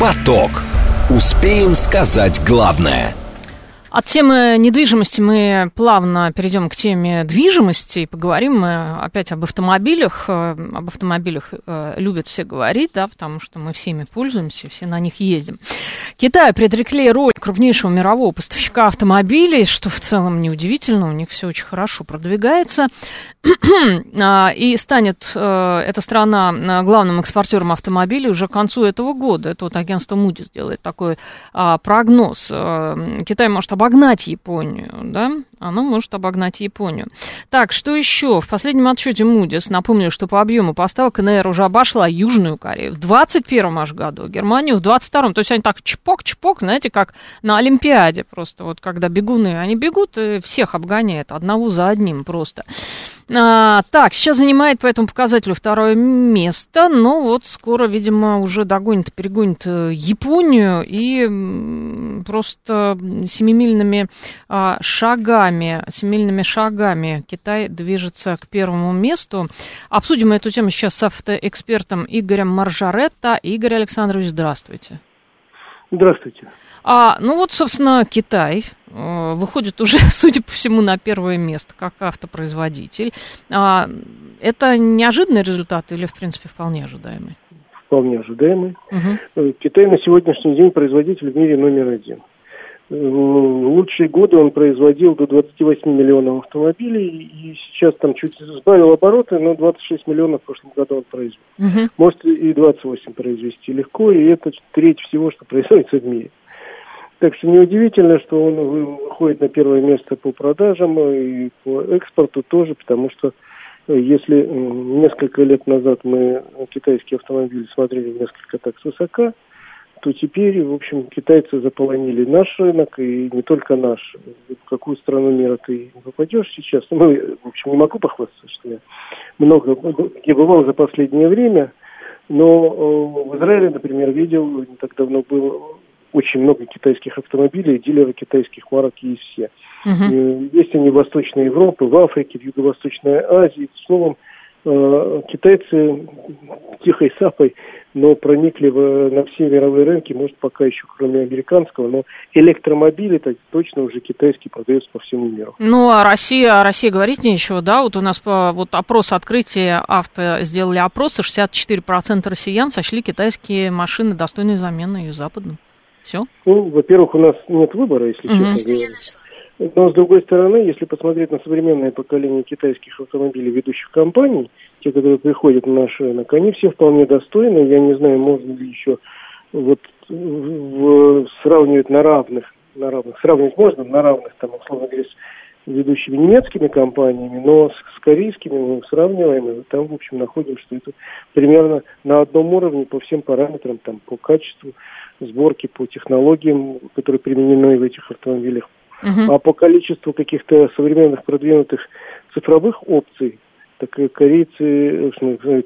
Поток. Успеем сказать главное – от темы недвижимости мы плавно перейдем к теме движимости и поговорим мы опять об автомобилях. Э, об автомобилях э, любят все говорить, да, потому что мы всеми пользуемся, все на них ездим. Китай предрекли роль крупнейшего мирового поставщика автомобилей, что в целом неудивительно, у них все очень хорошо продвигается. А, и станет э, эта страна главным экспортером автомобилей уже к концу этого года. Это вот агентство Moody's делает такой а, прогноз. Китай может обогнать обогнать Японию, да? Оно может обогнать Японию. Так, что еще? В последнем отчете Moody's, напомню, что по объему поставок КНР уже обошла Южную Корею в 21 аж году, Германию в 22-м. То есть они так чпок-чпок, знаете, как на Олимпиаде просто. Вот когда бегуны, они бегут, и всех обгоняют одного за одним просто. А, так, сейчас занимает по этому показателю второе место, но вот скоро, видимо, уже догонит, перегонит э, Японию и просто семимильными а, шагами, семимильными шагами Китай движется к первому месту. Обсудим эту тему сейчас с автоэкспертом Игорем Маржаретто. Игорь Александрович, здравствуйте. Здравствуйте. А, ну вот, собственно, Китай выходит уже, судя по всему, на первое место как автопроизводитель. А, это неожиданный результат или, в принципе, вполне ожидаемый? Вполне ожидаемый. Угу. Китай на сегодняшний день производитель в мире номер один. Э, в лучшие годы он производил до 28 миллионов автомобилей, и сейчас там чуть сбавил обороты, но 26 миллионов в прошлом году он произвел. Угу. Может и 28 произвести легко, и это треть всего, что производится в мире. Так что неудивительно, что он выходит на первое место по продажам и по экспорту тоже, потому что э, если несколько лет назад мы китайские автомобили смотрели несколько так свысока, то теперь, в общем, китайцы заполонили наш рынок, и не только наш. В какую страну мира ты попадешь сейчас? Ну, в общем, не могу похвастаться, что я много, я бывал за последнее время, но э, в Израиле, например, видел, не так давно был очень много китайских автомобилей, дилеры китайских марок есть все. Uh-huh. Есть они в Восточной Европе, в Африке, в Юго-Восточной Азии. Словом, Э, китайцы тихой сапой, но проникли в, на все мировые рынки, может, пока еще кроме американского, но электромобили так точно уже китайские продаются по всему миру. Ну, а Россия, о России говорить нечего, да? Вот у нас вот опрос открытия авто сделали опрос, и 64% россиян сочли китайские машины достойной замены и западным. Все? Ну, во-первых, у нас нет выбора, если угу. честно говоря. Но, с другой стороны, если посмотреть на современное поколение китайских автомобилей ведущих компаний, те, которые приходят на наш рынок, они все вполне достойны. Я не знаю, можно ли еще вот в, сравнивать на равных, на равных, сравнивать можно на равных, там, условно говоря, с ведущими немецкими компаниями, но с, с корейскими мы сравниваем, и там, в общем, находим, что это примерно на одном уровне по всем параметрам, там, по качеству сборки, по технологиям, которые применены в этих автомобилях, Uh-huh. А по количеству каких-то современных продвинутых цифровых опций, так корейцы,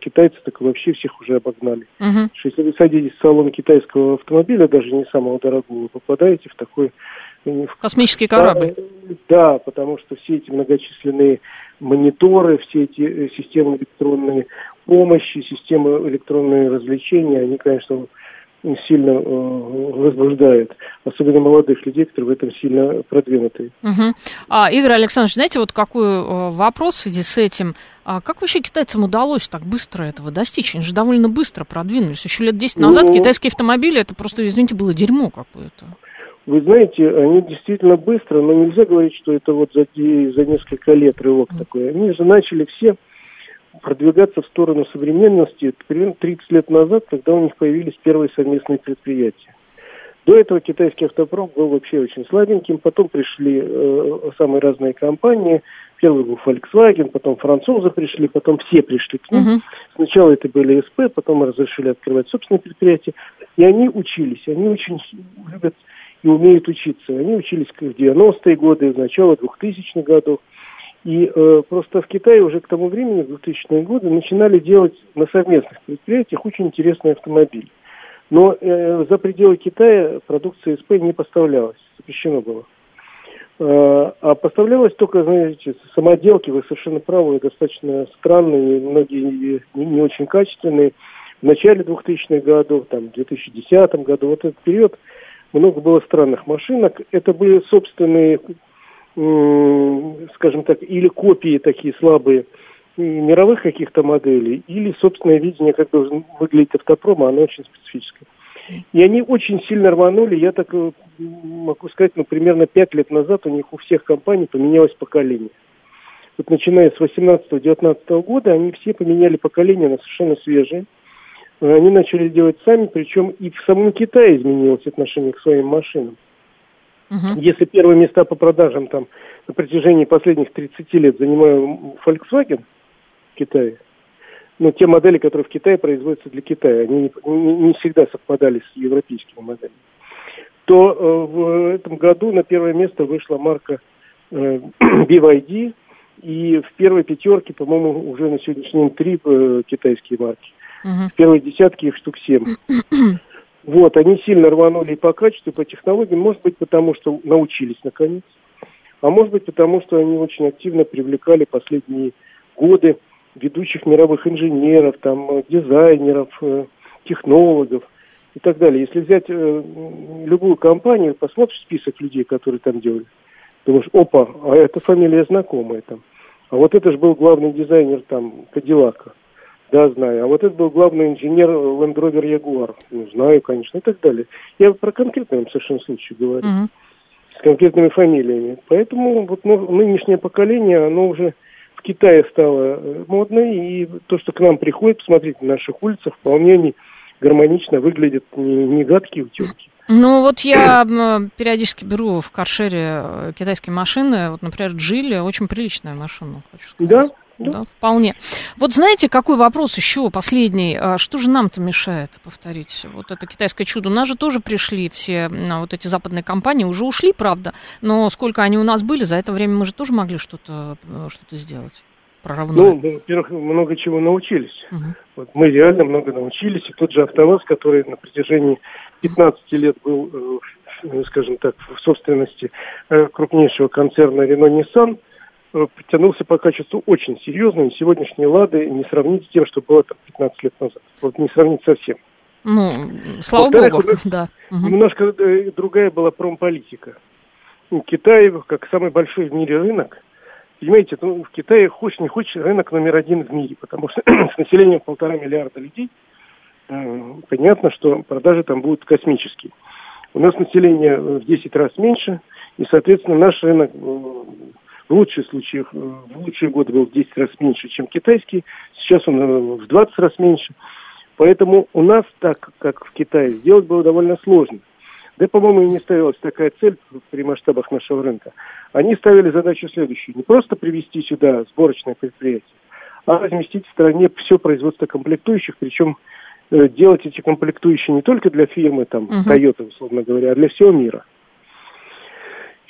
китайцы так вообще всех уже обогнали. Uh-huh. Что если вы садитесь в салон китайского автомобиля, даже не самого дорогого, вы попадаете в такой... В... Космический корабль. Да, да, потому что все эти многочисленные мониторы, все эти э, системы электронной помощи, системы электронные развлечения, они, конечно, сильно э, возбуждает, особенно молодых людей, которые в этом сильно продвинутые. Угу. А, Игорь Александрович, знаете, вот какой э, вопрос в связи с этим? А как вообще китайцам удалось так быстро этого достичь? Они же довольно быстро продвинулись. Еще лет 10 назад ну, китайские автомобили, это просто, извините, было дерьмо какое-то. Вы знаете, они действительно быстро, но нельзя говорить, что это вот за, за несколько лет рывок такой. Они же начали все продвигаться в сторону современности примерно 30 лет назад, когда у них появились первые совместные предприятия. До этого китайский автопром был вообще очень слабеньким, потом пришли э, самые разные компании. Первый был Volkswagen, потом французы пришли, потом все пришли к ним. Uh-huh. Сначала это были СП, потом разрешили открывать собственные предприятия. И они учились, они очень любят и умеют учиться. Они учились в 90-е годы, в начало 2000-х годов. И э, просто в Китае уже к тому времени, в 2000-е годы, начинали делать на совместных предприятиях очень интересные автомобили. Но э, за пределы Китая продукция СП не поставлялась, запрещено было. Э, а поставлялась только, знаете, самоделки, вы совершенно правы, достаточно странные, многие не, не очень качественные. В начале 2000-х годов, там, в 2010 году, вот этот период, много было странных машинок. Это были собственные скажем так, или копии такие слабые мировых каких-то моделей, или собственное видение, как должен выглядеть автопром, а оно очень специфическое. И они очень сильно рванули, я так э, могу сказать, ну, примерно пять лет назад у них у всех компаний поменялось поколение. Вот начиная с 18-19 года они все поменяли поколение на совершенно свежие. Они начали делать сами, причем и в самом Китае изменилось отношение к своим машинам. Угу. Если первые места по продажам там на протяжении последних 30 лет занимаю Volkswagen в Китае, ну, те модели, которые в Китае производятся для Китая, они не, не, не всегда совпадали с европейскими моделями, то э, в этом году на первое место вышла марка э, BYD, и в первой пятерке, по-моему, уже на сегодняшний день три э, китайские марки. Uh-huh. В первой десятке их штук семь. Вот, они сильно рванули и по качеству, и по технологиям, может быть, потому что научились наконец, а может быть, потому что они очень активно привлекали последние годы ведущих мировых инженеров, там, дизайнеров, э, технологов и так далее. Если взять э, любую компанию, посмотришь список людей, которые там делали, думаешь, опа, а эта фамилия знакомая там. А вот это же был главный дизайнер там Кадиллака. Да, знаю. А вот это был главный инженер Land Rover Jaguar. Ну, знаю, конечно, и так далее. Я про конкретный совершенно случай говорю. Uh-huh. С конкретными фамилиями. Поэтому вот ну, нынешнее поколение, оно уже в Китае стало э, модной. И то, что к нам приходит, посмотрите, на наших улицах вполне они гармонично выглядят, не, не гадкие утенки. Ну, вот я периодически беру в каршере э, китайские машины. Вот, например, Джили очень приличная машина, хочу сказать. Да, да, да, вполне. Вот знаете, какой вопрос еще последний? А что же нам-то мешает повторить вот это китайское чудо? У нас же тоже пришли все вот эти западные компании, уже ушли, правда, но сколько они у нас были, за это время мы же тоже могли что-то что, -то, сделать прорывное. Ну, во-первых, много чего научились. Угу. Вот мы реально много научились, и тот же АвтоВАЗ, который на протяжении 15 лет был, э, скажем так, в собственности э, крупнейшего концерна Renault-Nissan, Э, потянулся по качеству очень серьезно, и сегодняшние «Лады» не сравнить с тем, что было там 15 лет назад. Вот не сравнить совсем. Ну, слава богу, нас, да. Немножко э, другая была промполитика. Китай, как самый большой в мире рынок, понимаете, ну, в Китае, хочешь не хочешь, рынок номер один в мире, потому что с населением полтора миллиарда людей, э, понятно, что продажи там будут космические. У нас население в 10 раз меньше, и, соответственно, наш рынок в лучших случаях, э, в лучшие годы был в 10 раз меньше, чем китайский. Сейчас он э, в 20 раз меньше. Поэтому у нас так, как в Китае, сделать было довольно сложно. Да, по-моему, и не ставилась такая цель при масштабах нашего рынка. Они ставили задачу следующую. Не просто привести сюда сборочное предприятие, а разместить в стране все производство комплектующих, причем э, делать эти комплектующие не только для фирмы, там, uh-huh. Toyota, условно говоря, а для всего мира.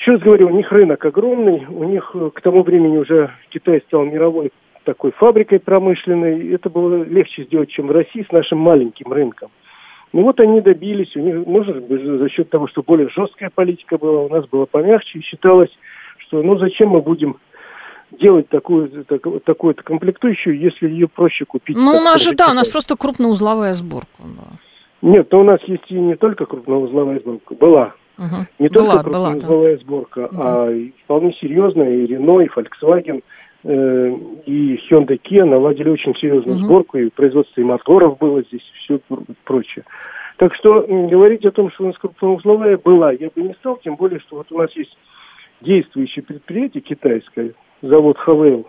Еще раз говорю, у них рынок огромный, у них э, к тому времени уже Китай стал мировой такой фабрикой промышленной. Это было легче сделать, чем в России с нашим маленьким рынком. Ну вот они добились, у них, может быть, за счет того, что более жесткая политика была, у нас была помягче, и считалось, что ну зачем мы будем делать такую, так, такую-то комплектующую, если ее проще купить. Ну, у нас же, да, у нас просто крупноузловая сборка. Да. Нет, но у нас есть и не только крупноузловая сборка, была. Угу. Не была, только была, да. сборка, угу. а вполне серьезная и Renault, и Volkswagen, э, и Hyundai Kia наладили очень серьезную угу. сборку, и производство и моторов было здесь, и все прочее. Так что говорить о том, что у нас крупноузловая была, я бы не стал, тем более, что вот у нас есть действующее предприятие китайское, завод Хавейл,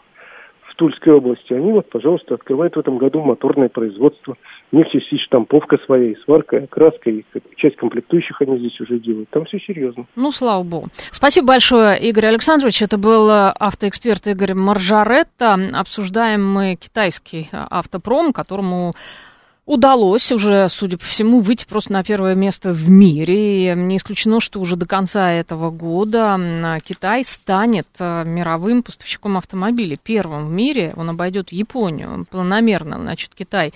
Тульской области, они вот, пожалуйста, открывают в этом году моторное производство. Них есть штамповка своя, и сварка, и краска, и часть комплектующих они здесь уже делают. Там все серьезно. Ну, слава богу. Спасибо большое, Игорь Александрович. Это был э, автоэксперт Игорь Маржаретта. Обсуждаем мы китайский э, автопром, которому удалось уже, судя по всему, выйти просто на первое место в мире. И не исключено, что уже до конца этого года Китай станет э, мировым поставщиком автомобилей. Первым в мире он обойдет Японию планомерно. Значит, Китай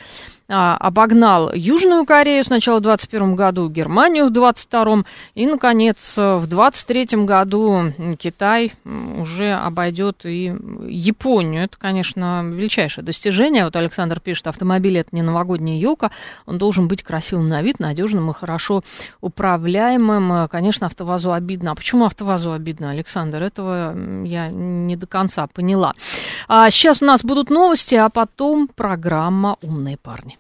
обогнал Южную Корею сначала в 2021 году, Германию в 2022 и, наконец, в 2023 году Китай уже обойдет и Японию. Это, конечно, величайшее достижение. Вот Александр пишет, автомобиль это не новогодняя елка, он должен быть красивым на вид, надежным и хорошо управляемым. Конечно, АвтоВАЗу обидно. А почему АвтоВАЗу обидно, Александр? Этого я не до конца поняла. А сейчас у нас будут новости, а потом программа «Умные парни».